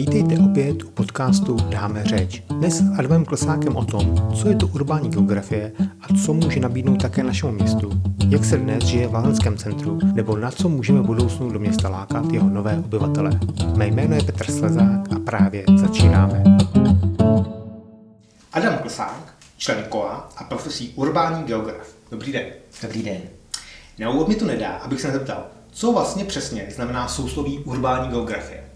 Vítejte opět u podcastu Dáme řeč. Dnes s Adamem Klesákem o tom, co je to urbání geografie a co může nabídnout také našemu městu, jak se dnes žije v Lázeňském centru, nebo na co můžeme v budoucnu do města lákat jeho nové obyvatele. Mé jméno je Petr Slezák a právě začínáme. Adam Klesák, člen KOA a profesí urbání geograf. Dobrý den. Dobrý den. Na úvod mi to nedá, abych se zeptal, co vlastně přesně znamená sousloví urbání geografie?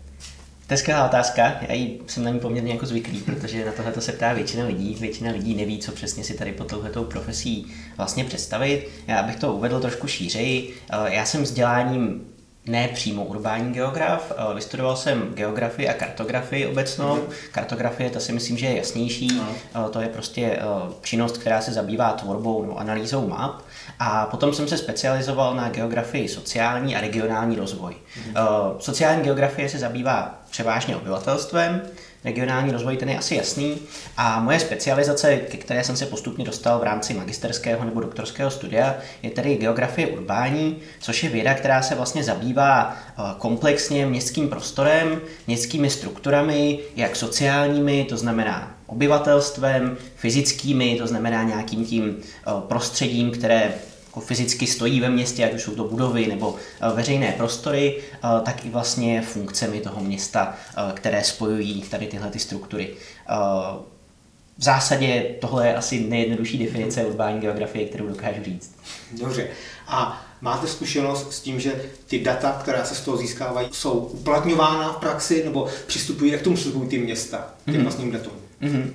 To je skvělá otázka, já jsem na ní poměrně jako zvyklý, protože na tohle se ptá většina lidí. Většina lidí neví, co přesně si tady pod touhletou profesí vlastně představit. Já bych to uvedl trošku šířeji. Já jsem vzděláním ne přímo urbání geograf, vystudoval jsem geografii a kartografii obecnou. Mm-hmm. Kartografie, to si myslím, že je jasnější. Mm. To je prostě eh, činnost, která se zabývá tvorbou nebo analýzou map. A potom jsem se specializoval na geografii sociální a regionální rozvoj. Mm-hmm. Sociální geografie se zabývá převážně obyvatelstvem, regionální rozvoj ten je asi jasný. A moje specializace, ke které jsem se postupně dostal v rámci magisterského nebo doktorského studia, je tedy geografie urbání, což je věda, která se vlastně zabývá eh, komplexně městským prostorem, městskými strukturami, jak sociálními, to znamená obyvatelstvem, fyzickými, to znamená nějakým tím eh, prostředím, které jako fyzicky stojí ve městě, ať už jsou to budovy nebo eh, veřejné prostory, eh, tak i vlastně funkcemi toho města, eh, které spojují tady tyhle ty struktury. V zásadě tohle je asi nejjednodušší definice urbání geografie, kterou dokážu říct. Dobře. A máte zkušenost s tím, že ty data, která se z toho získávají, jsou uplatňována v praxi nebo přistupují, jak tomu přistupují ty města, těm mm-hmm. vlastním datům? Mm-hmm.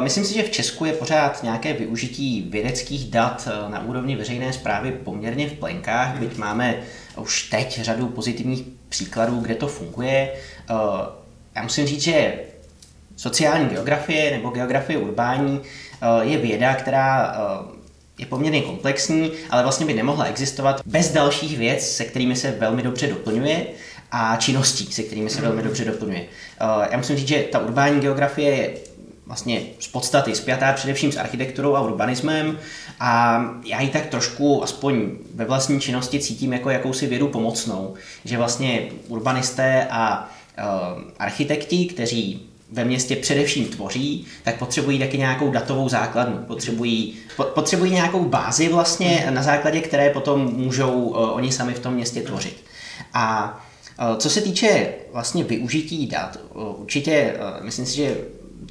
Myslím si, že v Česku je pořád nějaké využití vědeckých dat eh, na úrovni veřejné zprávy poměrně v plenkách, byť máme už teď řadu pozitivních příkladů, kde to funguje. Eh, já musím říct, že sociální geografie nebo geografie urbání je věda, která je poměrně komplexní, ale vlastně by nemohla existovat bez dalších věc, se kterými se velmi dobře doplňuje a činností, se kterými se velmi dobře doplňuje. Já musím říct, že ta urbání geografie je vlastně z podstaty spjatá především s architekturou a urbanismem a já ji tak trošku, aspoň ve vlastní činnosti, cítím jako jakousi vědu pomocnou, že vlastně urbanisté a uh, architekti, kteří ve městě především tvoří, tak potřebují taky nějakou datovou základnu, potřebují, po, potřebují nějakou bázi vlastně, na základě které potom můžou uh, oni sami v tom městě tvořit. A co se týče vlastně využití dat, uh, určitě myslím si, že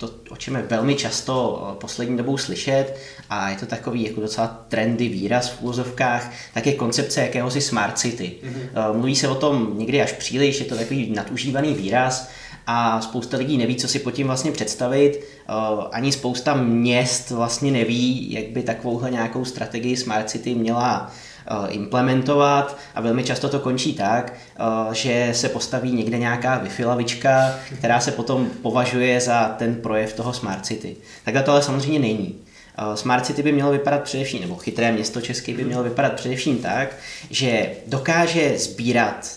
to, o čem je velmi často eh, poslední dobou slyšet a je to takový jako docela trendy výraz v úvozovkách, tak je koncepce jakéhosi smart city. Mm-hmm. Mluví se o tom někdy až příliš, je to takový nadužívaný výraz a spousta lidí neví, co si pod tím vlastně představit. Eh, ani spousta měst vlastně neví, jak by takovouhle nějakou strategii smart city měla Eh, implementovat a velmi často to končí tak, eh, že se postaví někde nějaká wi lavička, která se potom považuje za ten projev toho Smart City. Takhle to ale samozřejmě není. Eh, Smart City by mělo vypadat především, nebo chytré město české by mělo vypadat především tak, že dokáže sbírat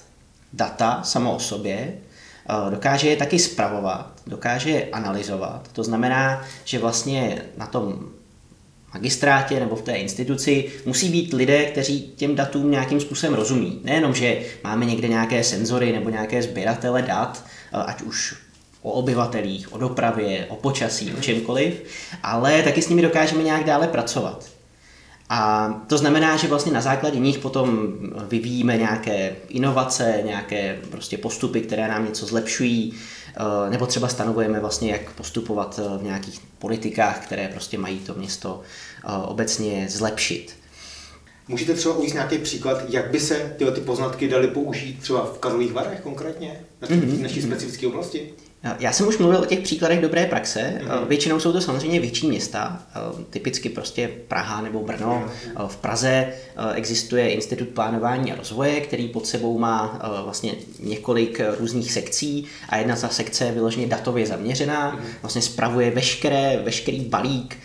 data samo o sobě, dokáže je taky spravovat, dokáže je analyzovat. To znamená, že vlastně na tom magistrátě nebo v té instituci musí být lidé, kteří těm datům nějakým způsobem rozumí. Nejenom, že máme někde nějaké senzory nebo nějaké sběratele dat, eh, ať už o obyvatelích, o dopravě, o počasí, o čemkoliv, ale taky s nimi dokážeme nějak dále pracovat. A to znamená, že vlastně na základě nich potom vyvíjíme nějaké inovace, nějaké prostě postupy, které nám něco zlepšují, nebo třeba stanovujeme vlastně, jak postupovat eh, v nějakých politikách, které prostě mají to město eh, obecně zlepšit. Můžete třeba uvést nějaký příklad, jak by se tyhle ty poznatky daly použít třeba v Karlových Varech konkrétně, na mm-hmm. naší specifické oblasti? Já jsem už mluvil o těch příkladech dobré praxe. Mm-hmm. Většinou jsou to samozřejmě větší města, eh, typicky prostě Praha nebo Brno. Mm-hmm. V Praze existuje Institut plánování a rozvoje, který pod sebou má vlastně několik různých sekcí a jedna ta sekce je vyloženě datově zaměřená, mm-hmm. vlastně spravuje veškeré, veškerý balík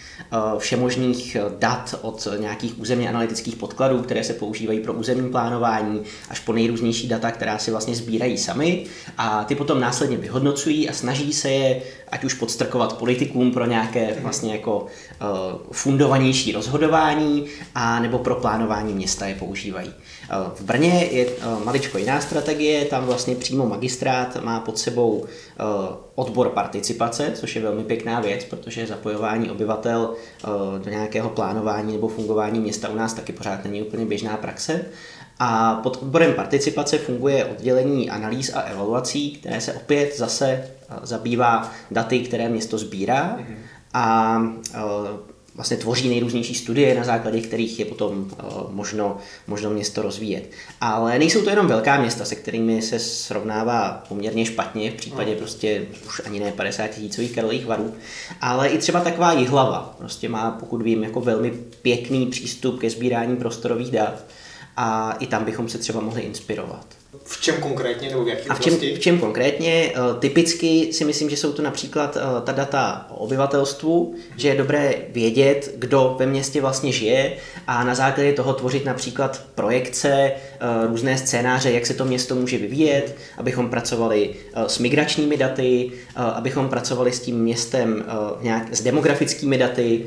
všemožných dat od nějakých územně analytických podkladů, které se používají pro územní plánování, až po nejrůznější data, která si vlastně sbírají sami a ty potom následně vyhodnocují a snaží se je ať už podstrkovat politikům pro nějaké vlastně jako fundovanější rozhodování a nebo pro plánování města je používají. V Brně je maličko jiná strategie, tam vlastně přímo magistrát má pod sebou odbor participace, což je velmi pěkná věc, protože zapojování obyvatel do nějakého plánování nebo fungování města u nás taky pořád není úplně běžná praxe. A pod odborem participace funguje oddělení analýz a evaluací, které se opět zase zabývá daty, které město sbírá. Mhm. A vlastně tvoří nejrůznější studie, na základě kterých je potom uh, možno, možno město rozvíjet. Ale nejsou to jenom velká města, se kterými se srovnává poměrně špatně, v případě prostě už ani ne 50 tisícových Karlových varů, ale i třeba taková Jihlava, prostě má, pokud vím, jako velmi pěkný přístup ke sbírání prostorových dat a i tam bychom se třeba mohli inspirovat. V čem konkrétně nebo v jakém A v čem, v čem konkrétně? Eh, typicky si myslím, že jsou to například eh, ta data o obyvatelstvu, že je dobré vědět, kdo ve městě vlastně žije a na základě toho tvořit například projekce, eh, různé scénáře, jak se to město může vyvíjet, abychom pracovali s migračními daty, abychom pracovali s tím městem nějak s demografickými daty,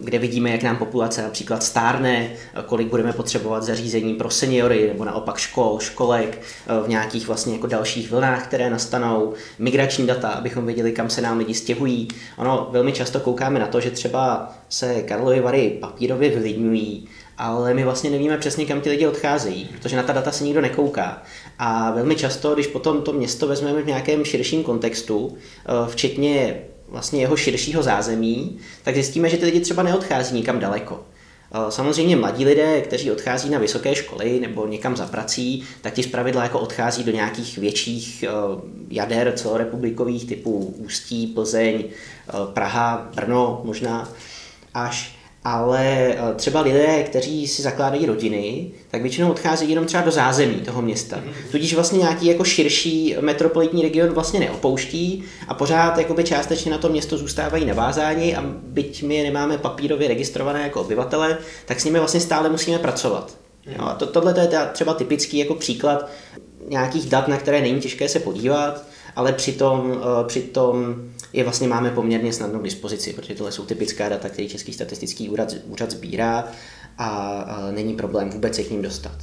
kde vidíme, jak nám populace například stárne, kolik budeme potřebovat zařízení pro seniory nebo naopak škol, školek, eh, v nějakých vlastně jako dalších vlnách, které nastanou, migrační data, abychom věděli, kam se nám lidi stěhují. Ono velmi často koukáme na to, že třeba se Karlovy Vary papírově vylidňují, ale my vlastně nevíme přesně, kam ti lidi odcházejí, protože na ta data se nikdo nekouká. A velmi často, když potom to město vezmeme v nějakém širším kontextu, eh, včetně vlastně jeho širšího zázemí, tak zjistíme, že ty lidi třeba neodchází nikam daleko. Samozřejmě mladí lidé, kteří odchází na vysoké školy nebo někam za prací, tak ti zpravidla jako odchází do nějakých větších eh, jader celorepublikových typu Ústí, Plzeň, eh, Praha, Brno možná až ale eh, třeba lidé, kteří si zakládají rodiny, tak většinou odcházejí jenom třeba do zázemí toho města. Mhm. Tudíž vlastně nějaký jako širší metropolitní region vlastně neopouští a pořád jakoby částečně na to město zůstávají navázáni a byť my je nemáme papírově registrované jako obyvatele, tak s nimi vlastně stále musíme pracovat. Jo, a to, tohle to je třeba typický jako příklad nějakých dat, na které není těžké se podívat, ale přitom, eh, přitom je vlastně máme poměrně snadnou dispozici, protože tohle jsou typická data, které Český statistický úřad, úřad sbírá a není problém vůbec se k ním dostat.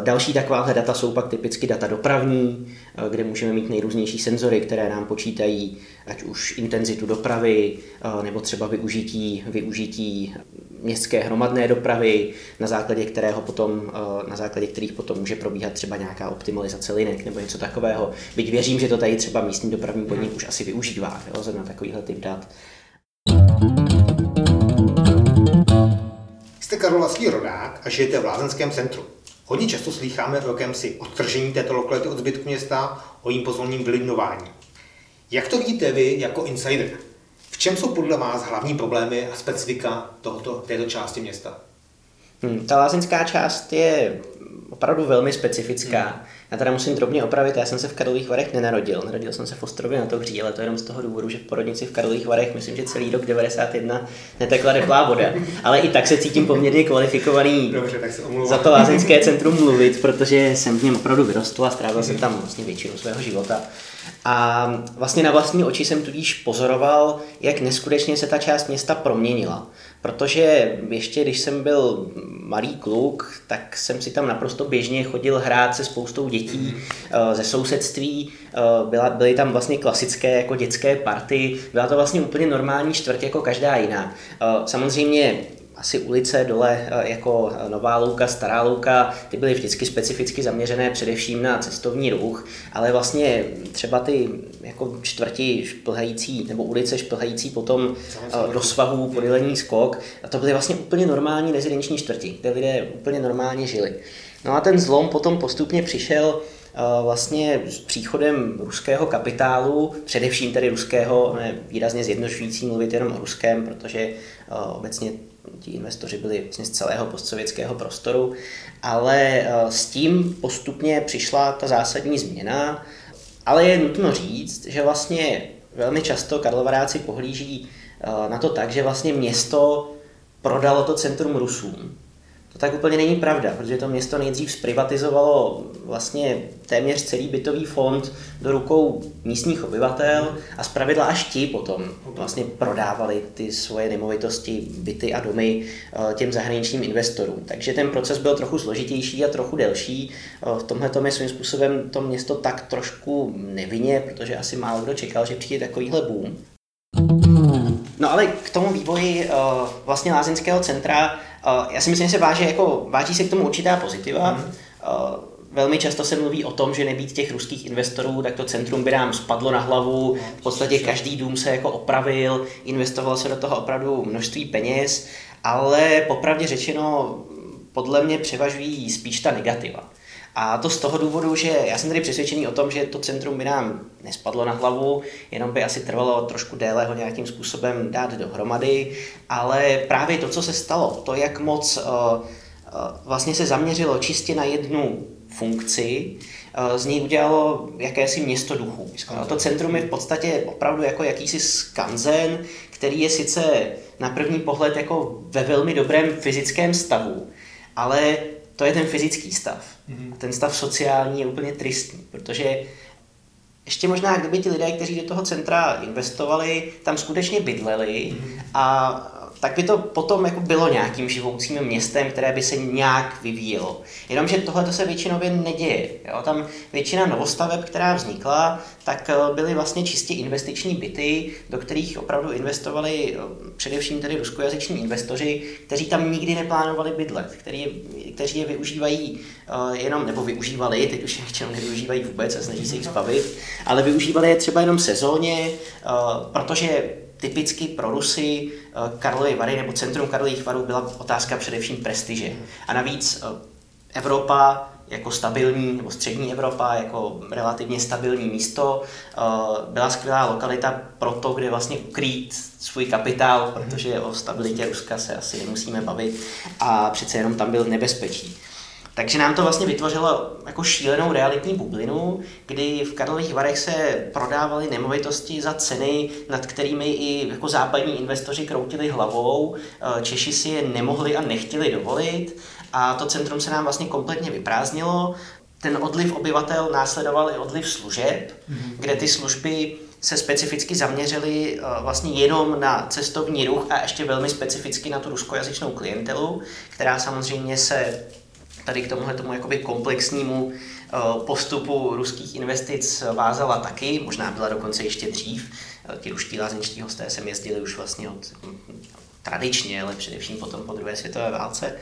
Další takováhle data jsou pak typicky data dopravní, kde můžeme mít nejrůznější senzory, které nám počítají ať už intenzitu dopravy, nebo třeba využití, využití městské hromadné dopravy, na základě, kterého potom, na základě kterých potom může probíhat třeba nějaká optimalizace linek nebo něco takového. Byť věřím, že to tady třeba místní dopravní podnik už asi využívá, jo, na takovýhle typ dat. Jste karlovarský rodák a žijete v lázenském centru. Hodně často slýcháme o jakémsi odtržení této lokality od zbytku města, o jím pozvolním vylidňování. Jak to vidíte vy jako insider? V čem jsou podle vás hlavní problémy a specifika tohoto, této části města? Hmm, ta lázeňská část je opravdu velmi specifická. Hmm. Já teda musím drobně opravit, já jsem se v Karlových Varech nenarodil. Narodil jsem se v Ostrově na to hří, ale to jenom z toho důvodu, že v porodnici v Karlových Varech, myslím, že celý rok 91 netekla teplá voda. Ale i tak se cítím poměrně kvalifikovaný Dobře, tak se za to lázeňské centrum mluvit, protože jsem v něm opravdu vyrostl a strávil jsem tam vlastně většinu svého života. A vlastně na vlastní oči jsem tudíž pozoroval, jak neskutečně se ta část města proměnila. Protože ještě když jsem byl malý kluk, tak jsem si tam naprosto běžně chodil hrát se spoustou dětí eh, ze sousedství. Eh, byla, byly tam vlastně klasické jako dětské party. Byla to vlastně úplně normální čtvrť jako každá jiná. Eh, samozřejmě asi ulice dole eh, jako eh, Nová Louka, Stará Louka, ty byly vždycky specificky zaměřené především na cestovní ruch, ale vlastně třeba ty jako čtvrti šplhající nebo ulice šplhající potom eh, do svahu, podélení skok, a to byly vlastně úplně normální rezidenční čtvrti, kde lidé úplně normálně žili. No a ten zlom potom postupně přišel vlastně s příchodem ruského kapitálu, především tedy ruského, ne výrazně zjednodušující mluvit jenom o ruském, protože obecně ti investoři byli vlastně z celého postsovětského prostoru, ale eh, s tím postupně přišla ta zásadní změna, ale je nutno říct, že vlastně velmi často Karlovaráci pohlíží na to tak, že vlastně město prodalo to centrum Rusům. To tak úplně není pravda, protože to město nejdřív zprivatizovalo vlastně téměř celý bytový fond do rukou místních obyvatel a zpravidla až ti potom vlastně prodávali ty svoje nemovitosti, byty a domy eh, těm zahraničním investorům. Takže ten proces byl trochu složitější a trochu delší. Eh, v tomhle tom je svým způsobem to město tak trošku nevinně, protože asi málo kdo čekal, že přijde takovýhle boom. No ale k tomu vývoji uh, vlastně lázeňského centra, já si myslím, že se váže, jako, váží se k tomu určitá pozitiva. Mm. Velmi často se mluví o tom, že nebýt těch ruských investorů, tak to centrum by nám spadlo na hlavu. V podstatě každý dům se jako opravil, investovalo se do toho opravdu množství peněz, ale popravdě řečeno, podle mě převažují spíš ta negativa. A to z toho důvodu, že já jsem tady přesvědčený o tom, že to centrum by nám nespadlo na hlavu, jenom by asi trvalo trošku déle ho nějakým způsobem dát dohromady, ale právě to, co se stalo, to, jak moc uh, uh, vlastně se zaměřilo čistě na jednu funkci, uh, z něj udělalo jakési město duchu. To centrum je v podstatě opravdu jako jakýsi skanzen, který je sice na první pohled jako ve velmi dobrém fyzickém stavu, ale to je ten fyzický stav. Mm-hmm. A ten stav sociální je úplně tristní, protože ještě možná, kdyby ti lidé, kteří do toho centra investovali, tam skutečně bydleli mm-hmm. a tak by to potom jako bylo nějakým živoucím městem, které by se nějak vyvíjelo. Jenomže tohle to se většinově neděje. Jo? Tam většina novostaveb, která vznikla, tak eh, byly vlastně čistě investiční byty, do kterých opravdu investovali eh, především tedy ruskojazyční investoři, kteří tam nikdy neplánovali bydlet, který, kteří je využívají uh, jenom, nebo využívali, teď už je nevyužívají vůbec a snaží se jich zbavit, ale využívali je třeba jenom sezóně, protože typicky pro Rusy eh, Karlovy Vary nebo centrum Karlových Varů byla otázka především prestiže. A navíc eh, Evropa jako stabilní, nebo střední Evropa, jako relativně stabilní místo, eh, byla skvělá lokalita pro to, kde vlastně ukrýt svůj kapitál, protože o stabilitě Ruska se asi nemusíme bavit a přece jenom tam byl nebezpečí. Takže nám to vlastně vytvořilo jako šílenou realitní bublinu, kdy v Karlových Varech se prodávaly nemovitosti za ceny, nad kterými i jako západní investoři kroutili hlavou. Eh, Češi si je nemohli a nechtěli dovolit a to centrum se nám vlastně kompletně vyprázdnilo. Ten odliv obyvatel následoval i odliv služeb, mm-hmm. kde ty služby se specificky zaměřili eh, vlastně jenom na cestovní ruch a ještě velmi specificky na tu ruskojazyčnou klientelu, která samozřejmě se tady k tomuhle tomu jakoby komplexnímu eh, postupu ruských investic vázala taky, možná byla dokonce ještě dřív. Eh, ti ruští lázeňští hosté sem jezdili už vlastně od hm, tradičně, ale především potom po druhé světové válce.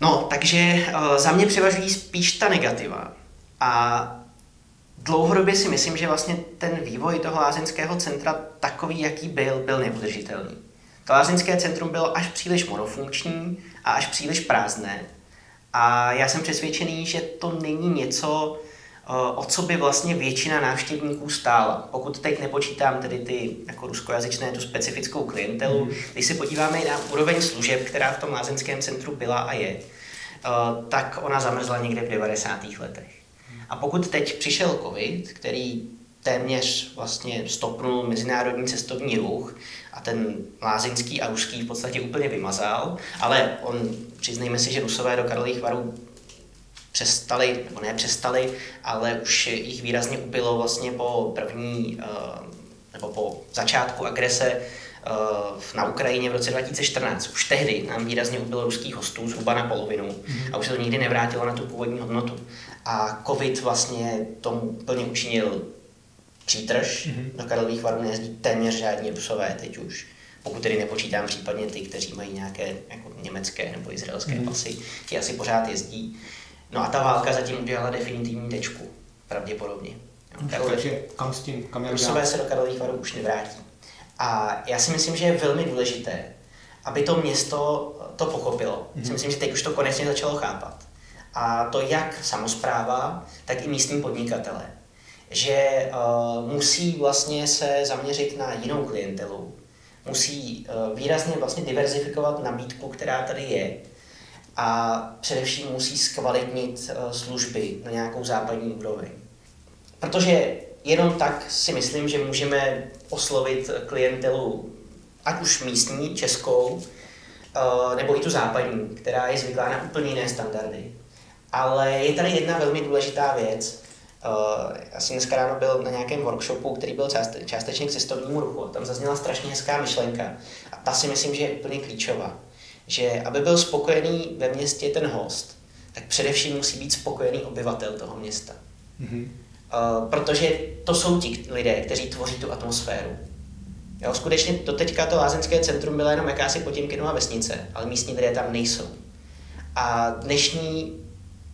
No, takže eh, za mě převažují spíš ta negativa. A dlouhodobě si myslím, že vlastně ten vývoj toho lázeňského centra takový, jaký byl, byl neudržitelný. To lázeňské centrum bylo až příliš monofunkční a až příliš prázdné a já jsem přesvědčený, že to není něco, eh, o co by vlastně většina návštěvníků stála. Pokud teď nepočítám tedy ty jako ruskojazyčné, tu specifickou klientelu, mm. když se podíváme na úroveň služeb, která v tom lázeňském centru byla a je, eh, tak ona zamrzla někde v 90. letech. A pokud teď přišel covid, který téměř vlastně stopnul mezinárodní cestovní ruch a ten lázeňský a ruský v podstatě úplně vymazal, ale on, přiznejme si, že Rusové do Karlových varů přestali, nebo ne přestali, ale už jich výrazně ubylo vlastně po první, eh, nebo po začátku agrese eh, na Ukrajině v roce 2014. Už tehdy nám výrazně ubylo ruských hostů zhruba na polovinu a už se to nikdy nevrátilo na tu původní hodnotu. A covid vlastně tomu plně učinil přítrž. Mm-hmm. Do Karlových varů nejezdí téměř žádní Rusové teď už. Pokud tedy nepočítám případně ty, kteří mají nějaké jako německé nebo izraelské mm-hmm. pasy, ti asi pořád jezdí. No a ta válka zatím udělala definitivní tečku, pravděpodobně. No, takže kam s tím, kam Rusové se do Karlových varů už nevrátí. A já si myslím, že je velmi důležité, aby to město to pochopilo. Mm-hmm. Si myslím, že teď už to konečně začalo chápat. A to jak samozpráva, tak i místní podnikatelé že uh, musí vlastně se zaměřit na jinou klientelu, musí uh, výrazně vlastně diverzifikovat nabídku, která tady je a především musí zkvalitnit uh, služby na nějakou západní úroveň. Protože jenom tak si myslím, že můžeme oslovit klientelu ať už místní, českou, nebo i tu západní, která je zvyklá na úplně jiné standardy. Ale je tady jedna velmi důležitá věc. Uh, já jsem dneska ráno byl na nějakém workshopu, který byl částečně k cestovnímu ruchu. Tam zazněla strašně hezká myšlenka. A ta si myslím, že je úplně klíčová. Že aby byl spokojený ve městě ten host, tak především musí být spokojený obyvatel toho města. Mm-hmm. Protože to jsou ti lidé, kteří tvoří tu atmosféru. Jo, skutečně do teďka to lázeňské centrum bylo jenom jakási Potěmkinová vesnice, ale místní lidé tam nejsou. A dnešní,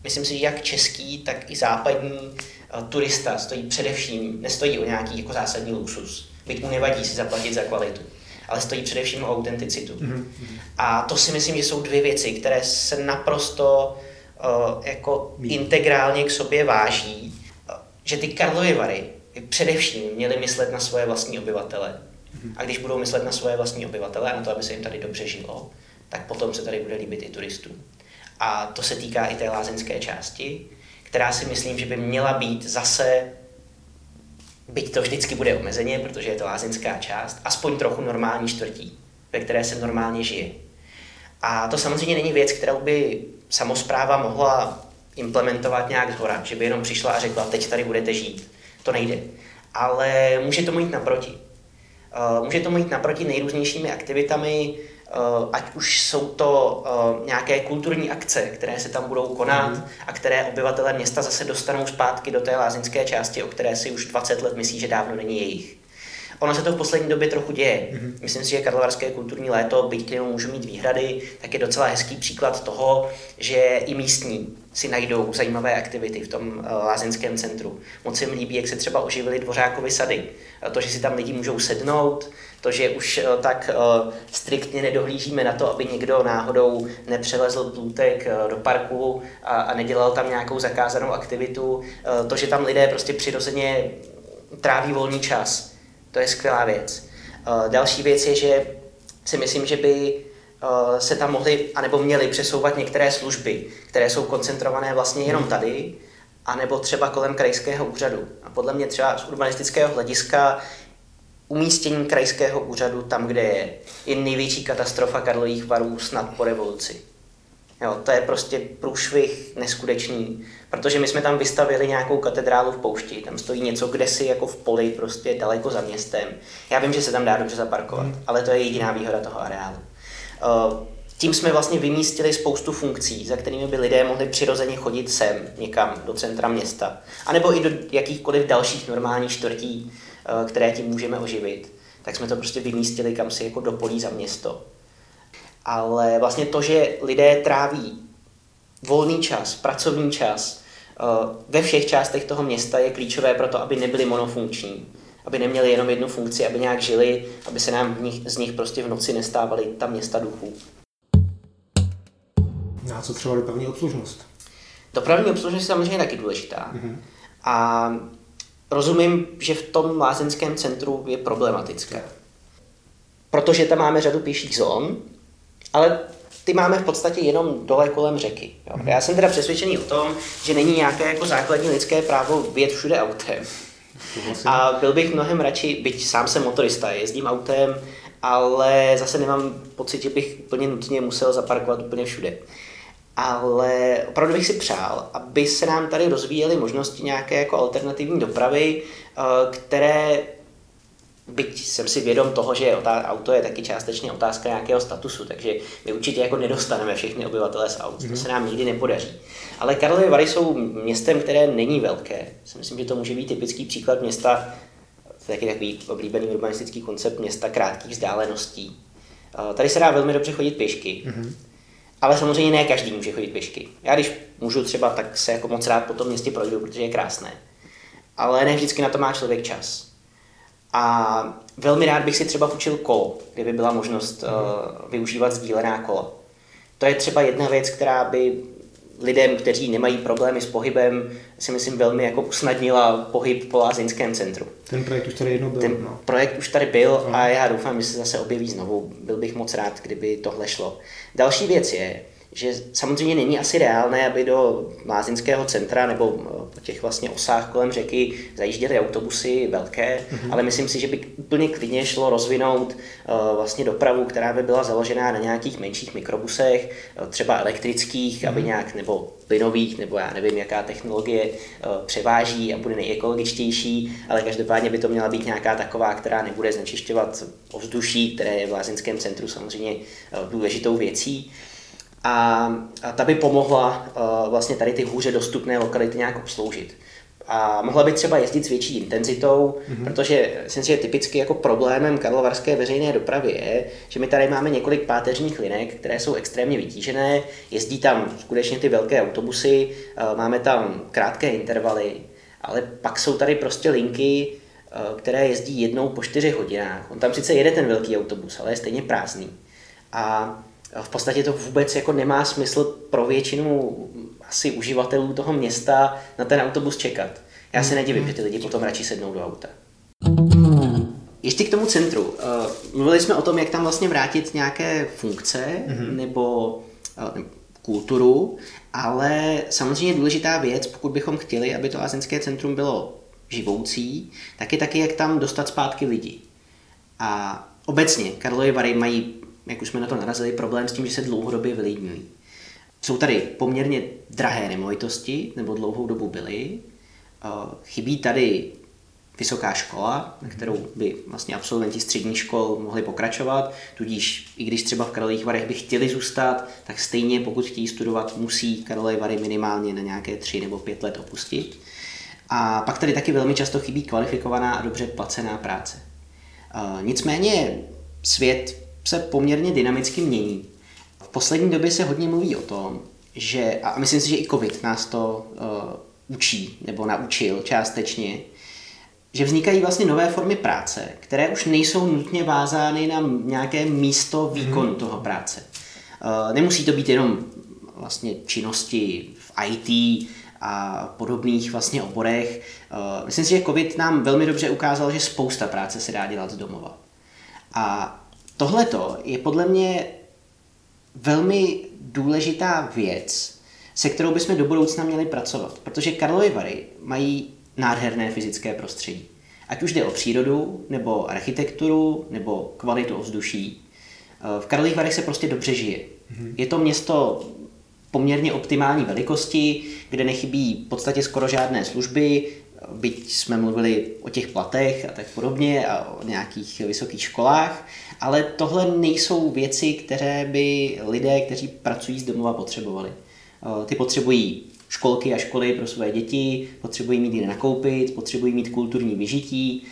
myslím si, že jak český, tak i západní turista stojí především, nestojí o nějaký jako zásadní luxus. Byť mu nevadí si zaplatit za kvalitu, ale stojí především o autenticitu. Mm-hmm. A to si myslím, že jsou dvě věci, které se naprosto uh, jako Mí. integrálně k sobě váží. Že ty Karlovy Vary především měly myslet na svoje vlastní obyvatele a když budou myslet na svoje vlastní obyvatele a na to, aby se jim tady dobře žilo, tak potom se tady bude líbit i turistům. A to se týká i té lázeňské části, která si myslím, že by měla být zase, byť to vždycky bude omezeně, protože je to lázeňská část, aspoň trochu normální čtvrtí, ve které se normálně žije. A to samozřejmě není věc, kterou by samozpráva mohla implementovat nějak zhora, že by jenom přišla a řekla, teď tady budete žít. To nejde. Ale může tomu jít naproti. Eh, může tomu jít naproti nejrůznějšími aktivitami, ať už jsou to eh, nějaké kulturní akce, které se tam budou konat mm. a které obyvatelé města zase dostanou zpátky do té lázeňské části, o které si už 20 let myslí, že dávno není jejich. Ono se to v poslední době trochu děje. Mm-hmm. Myslím si, že Karlovarské kulturní léto, byť k němu můžu mít výhrady, tak je docela hezký příklad toho, že i místní si najdou zajímavé aktivity v tom uh, lázeňském centru. Moc se mi líbí, jak se třeba oživily dvořákovy sady. To, že si tam lidi můžou sednout, to, že už uh, tak uh, striktně nedohlížíme na to, aby někdo náhodou nepřelezl plůtek uh, do parku a, a nedělal tam nějakou zakázanou aktivitu, to, že tam lidé prostě přirozeně tráví volný čas to je skvělá věc. Další věc je, že si myslím, že by se tam mohly, anebo měly přesouvat některé služby, které jsou koncentrované vlastně jenom hmm. tady, anebo třeba kolem krajského úřadu. A podle mě třeba z urbanistického hlediska umístění krajského úřadu tam, kde je, je největší katastrofa Karlových varů snad po revoluci. Jo, to je prostě průšvih neskutečný, protože my jsme tam vystavili nějakou katedrálu v poušti, tam stojí něco kde si jako v poli, prostě daleko za městem. Já vím, že se tam dá dobře zaparkovat, hmm. ale to je jediná výhoda toho areálu. Uh, tím jsme vlastně vymístili spoustu funkcí, za kterými by lidé mohli přirozeně chodit sem, někam, do centra města, anebo i do jakýchkoliv dalších normálních čtvrtí, které tím můžeme oživit. Tak jsme to prostě vymístili kam si jako do polí za město ale vlastně to, že lidé tráví volný čas, pracovní čas eh, ve všech částech toho města je klíčové pro to, aby nebyli monofunkční, aby neměli jenom jednu funkci, aby nějak žili, aby se nám v nich, z nich prostě v noci nestávaly ta města duchů. A co třeba dopravní obslužnost? Dopravní obslužnost je samozřejmě taky důležitá. Mm-hmm. A rozumím, že v tom lázeňském centru je problematická. Protože tam máme řadu pěších zón, ale ty máme v podstatě jenom dole kolem řeky. Jo. Mhm. Já jsem teda přesvědčený o tom, že není nějaké jako základní lidské právo vyjet všude autem. A byl bych mnohem radši, byť sám jsem motorista, jezdím autem, ale zase nemám pocit, že bych úplně nutně musel zaparkovat úplně všude. Ale opravdu bych si přál, aby se nám tady rozvíjely možnosti nějaké jako alternativní dopravy, eh, které byť jsem si vědom toho, že auto je taky částečně otázka nějakého statusu, takže my určitě jako nedostaneme všechny obyvatele z aut, mm-hmm. to se nám nikdy nepodaří. Ale Karlovy Vary jsou městem, které není velké. Si myslím, že to může být typický příklad města, to je taky takový oblíbený urbanistický koncept města krátkých vzdáleností. Tady se dá velmi dobře chodit pěšky, mm-hmm. Ale samozřejmě ne každý může chodit pěšky. Já když můžu třeba, tak se jako moc rád po tom městě projdu, protože je krásné. Ale ne vždycky na to má člověk čas. A velmi rád bych si třeba půjčil kolo, kdyby byla možnost uh, využívat sdílená kola. To je třeba jedna věc, která by lidem, kteří nemají problémy s pohybem, si myslím velmi jako usnadnila pohyb po lázeňském centru. Ten projekt už tady jednou byl. Ten no. projekt už tady byl no. a já doufám, že se zase objeví znovu. Byl bych moc rád, kdyby tohle šlo. Další věc je, že samozřejmě není asi reálné, aby do Lázeňského centra nebo eh, po těch vlastně osách kolem řeky zajížděly autobusy velké, mm-hmm. ale myslím si, že by úplně klidně šlo rozvinout uh, vlastně dopravu, která by byla založená na nějakých menších mikrobusech, uh, třeba elektrických, mm-hmm. aby mhm. nějak, nebo plynových, nebo já nevím, jaká technologie uh, převáží a bude nejekologičtější, ale každopádně by to měla být nějaká taková, která nebude znečišťovat ovzduší, které je v Lázeňském centru samozřejmě důležitou věcí a, a ta by pomohla uh, vlastně tady ty hůře dostupné lokality nějak obsloužit. A mohla by třeba jezdit s větší intenzitou, mm-hmm. protože myslím si, že typicky jako problémem karlovarské veřejné dopravy je, že my tady máme několik páteřních linek, které jsou extrémně vytížené, jezdí tam skutečně ty velké autobusy, uh, máme tam krátké intervaly, ale pak jsou tady prostě linky, uh, které jezdí jednou po čtyři hodinách. On tam sice jede ten velký autobus, ale je stejně prázdný. A v podstatě to vůbec jako nemá smysl pro většinu asi uživatelů toho města na ten autobus čekat. Já se nedivím, že ty lidi potom radši sednou do auta. Ještě k tomu centru. Eh, mluvili jsme o tom, jak tam vlastně vrátit nějaké funkce mm-hmm. nebo ne, kulturu, ale samozřejmě důležitá věc, pokud bychom chtěli, aby to lázeňské centrum bylo živoucí, tak je taky, jak tam dostat zpátky lidi. A obecně Karlovy Vary mají jak už jsme na to narazili, problém s tím, že se dlouhodobě vylidňují. Jsou tady poměrně drahé nemovitosti, nebo dlouhou dobu byly. Chybí tady vysoká škola, na kterou by vlastně absolventi středních škol mohli pokračovat, tudíž i když třeba v Karlových Varech by chtěli zůstat, tak stejně pokud chtějí studovat, musí Karlové Vary minimálně na nějaké tři nebo pět let opustit. A pak tady taky velmi často chybí kvalifikovaná a dobře placená práce. Nicméně svět se poměrně dynamicky mění. V poslední době se hodně mluví o tom, že, a myslím si, že i COVID nás to uh, učí, nebo naučil částečně, že vznikají vlastně nové formy práce, které už nejsou nutně vázány na nějaké místo výkonu hmm. toho práce. Uh, nemusí to být jenom vlastně činnosti v IT a podobných vlastně oborech. Uh, myslím si, že COVID nám velmi dobře ukázal, že spousta práce se dá dělat z domova. A Tohleto je podle mě velmi důležitá věc, se kterou bychom do budoucna měli pracovat, protože Karlovy Vary mají nádherné fyzické prostředí. Ať už jde o přírodu, nebo architekturu, nebo kvalitu ovzduší. V Karlových Varech se prostě dobře žije. Mm-hmm. Je to město poměrně optimální velikosti, kde nechybí v podstatě skoro žádné služby, byť jsme mluvili o těch platech a tak podobně a o nějakých vysokých školách, ale tohle nejsou věci, které by lidé, kteří pracují z domova, potřebovali. Ty potřebují školky a školy pro své děti, potřebují mít kde nakoupit, potřebují mít kulturní vyžití,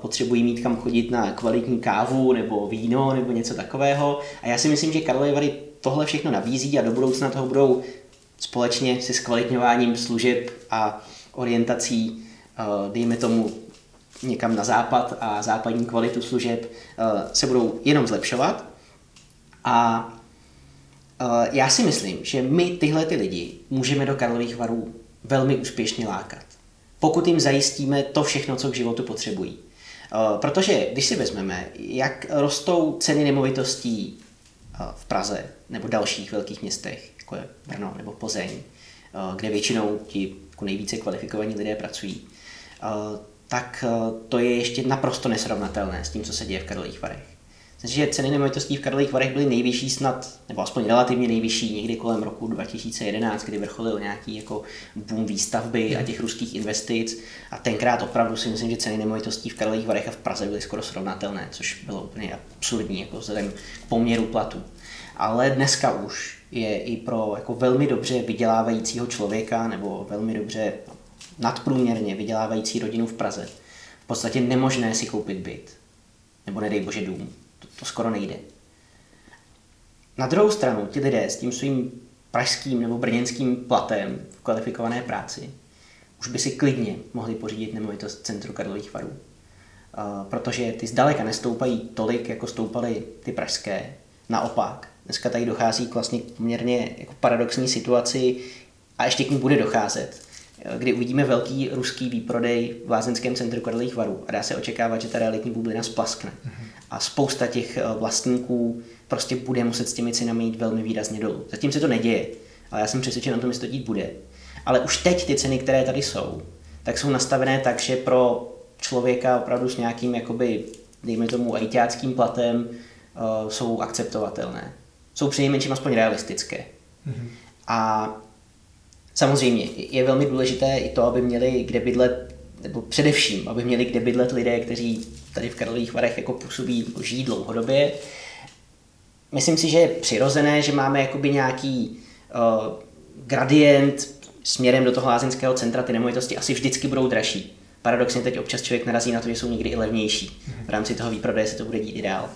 potřebují mít kam chodit na kvalitní kávu nebo víno nebo něco takového. A já si myslím, že Karlovy Vary tohle všechno nabízí a do budoucna toho budou společně se zkvalitňováním služeb a orientací, dejme tomu, někam na západ a západní kvalitu služeb eh, se budou jenom zlepšovat. A eh, já si myslím, že my tyhle ty lidi můžeme do Karlových varů velmi úspěšně lákat. Pokud jim zajistíme to všechno, co k životu potřebují. Protože když si vezmeme, jak rostou ceny nemovitostí v Praze nebo dalších velkých městech, jako je Brno nebo Plzeň, kde většinou ti jako nejvíce kvalifikovaní lidé pracují, tak to je ještě naprosto nesrovnatelné s tím, co se děje v Karlových Varech. Myslím, že ceny nemovitostí v Karlových Varech byly nejvyšší snad, nebo aspoň relativně nejvyšší někdy kolem roku 2011, kdy vrcholil nějaký jako boom výstavby a těch ruských investic. A tenkrát opravdu si myslím, že ceny nemovitostí v Karlových Varech a v Praze byly skoro srovnatelné, což bylo úplně absurdní jako vzhledem k poměru platu. Ale dneska už je i pro jako velmi dobře vydělávajícího člověka nebo velmi dobře nadprůměrně vydělávající rodinu v Praze v podstatě nemožné si koupit byt. Nebo nedej bože dům. To, to skoro nejde. Na druhou stranu, ti lidé s tím svým pražským nebo brněnským platem v kvalifikované práci už by si klidně mohli pořídit nemovitost centru Karlových varů. Uh, protože ty zdaleka nestoupají tolik, jako stoupaly ty pražské. Naopak, dneska tady dochází k vlastně poměrně jako paradoxní situaci a ještě k ní bude docházet, kdy uvidíme velký ruský výprodej v lázeňském centru Karlových varů a dá se očekávat, že ta realitní bublina splaskne. Mm-hmm. a spousta těch vlastníků prostě bude muset s těmi cenami jít velmi výrazně dolů. Zatím se to neděje, ale já jsem přesvědčen o tom, že to dít bude. Ale už teď ty ceny, které tady jsou, tak jsou nastavené tak, že pro člověka opravdu s nějakým, jakoby, dejme tomu, ajťáckým platem uh, jsou akceptovatelné. Jsou přinejmenším aspoň realistické. Mm-hmm. A samozřejmě je velmi důležité i to, aby měli kde bydlet, nebo především, aby měli kde bydlet lidé, kteří tady v Karlových Varech jako působí, jako žijí dlouhodobě. Myslím si, že je přirozené, že máme jakoby nějaký uh, gradient směrem do toho lázeňského centra, ty nemovitosti asi vždycky budou dražší. Paradoxně teď občas člověk narazí na to, že jsou někdy i levnější. V rámci toho výprodeje se to bude dít ideál.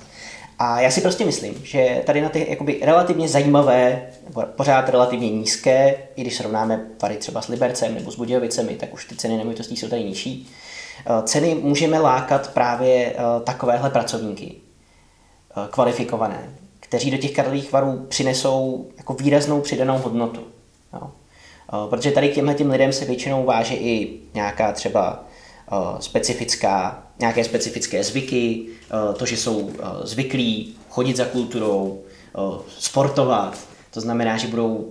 A já si prostě myslím, že tady na ty jakoby relativně zajímavé, nebo pořád relativně nízké, i když srovnáme pary třeba s Libercem nebo s Budějovicemi, tak už ty ceny nemovitostí jsou tady nižší. Eh, ceny můžeme lákat právě eh, takovéhle pracovníky, eh, kvalifikované, kteří do těch Karlových varů přinesou jako výraznou přidanou hodnotu. Jo. Protože tady k těmhle těm lidem se většinou váže i nějaká třeba specifická, nějaké specifické zvyky, to, že jsou zvyklí chodit za kulturou, sportovat, to znamená, že budou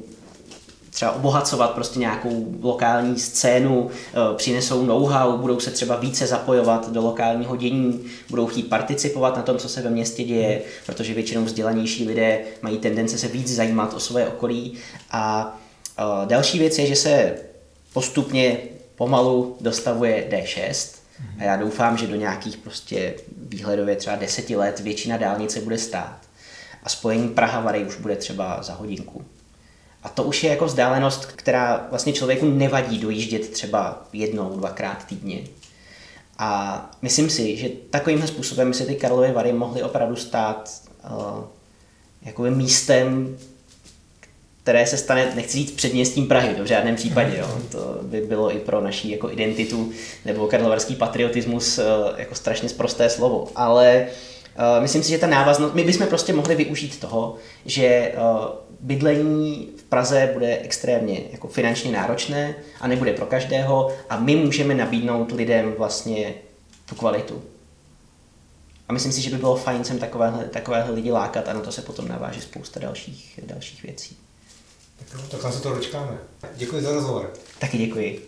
třeba obohacovat prostě nějakou lokální scénu, přinesou know-how, budou se třeba více zapojovat do lokálního dění, budou chtít participovat na tom, co se ve městě děje, protože většinou vzdělanější lidé mají tendence se víc zajímat o své okolí. A další věc je, že se postupně pomalu dostavuje D6 a já doufám, že do nějakých prostě výhledově třeba deseti let většina dálnice bude stát a spojení Praha-Vary už bude třeba za hodinku. A to už je jako vzdálenost, která vlastně člověku nevadí dojíždět třeba jednou, dvakrát týdně. A myslím si, že takovýmhle způsobem by se ty Karlovy Vary mohly opravdu stát uh, jakoby místem, které se stane, nechci říct předměstím Prahy, to v žádném případě, jo. to by bylo i pro naší jako identitu nebo karlovarský patriotismus eh, jako strašně sprosté slovo, ale uh, myslím si, že ta návaznost, my bychom prostě mohli využít toho, že uh, bydlení v Praze bude extrémně jako finančně náročné a nebude pro každého a my můžeme nabídnout lidem vlastně tu kvalitu. A myslím si, že by bylo fajn sem takovéhle, takovéhle lidi lákat a na to se potom naváží spousta dalších, dalších věcí. Tak, tak se to dočkáme. Děkuji za rozhovor. Taky děkuji.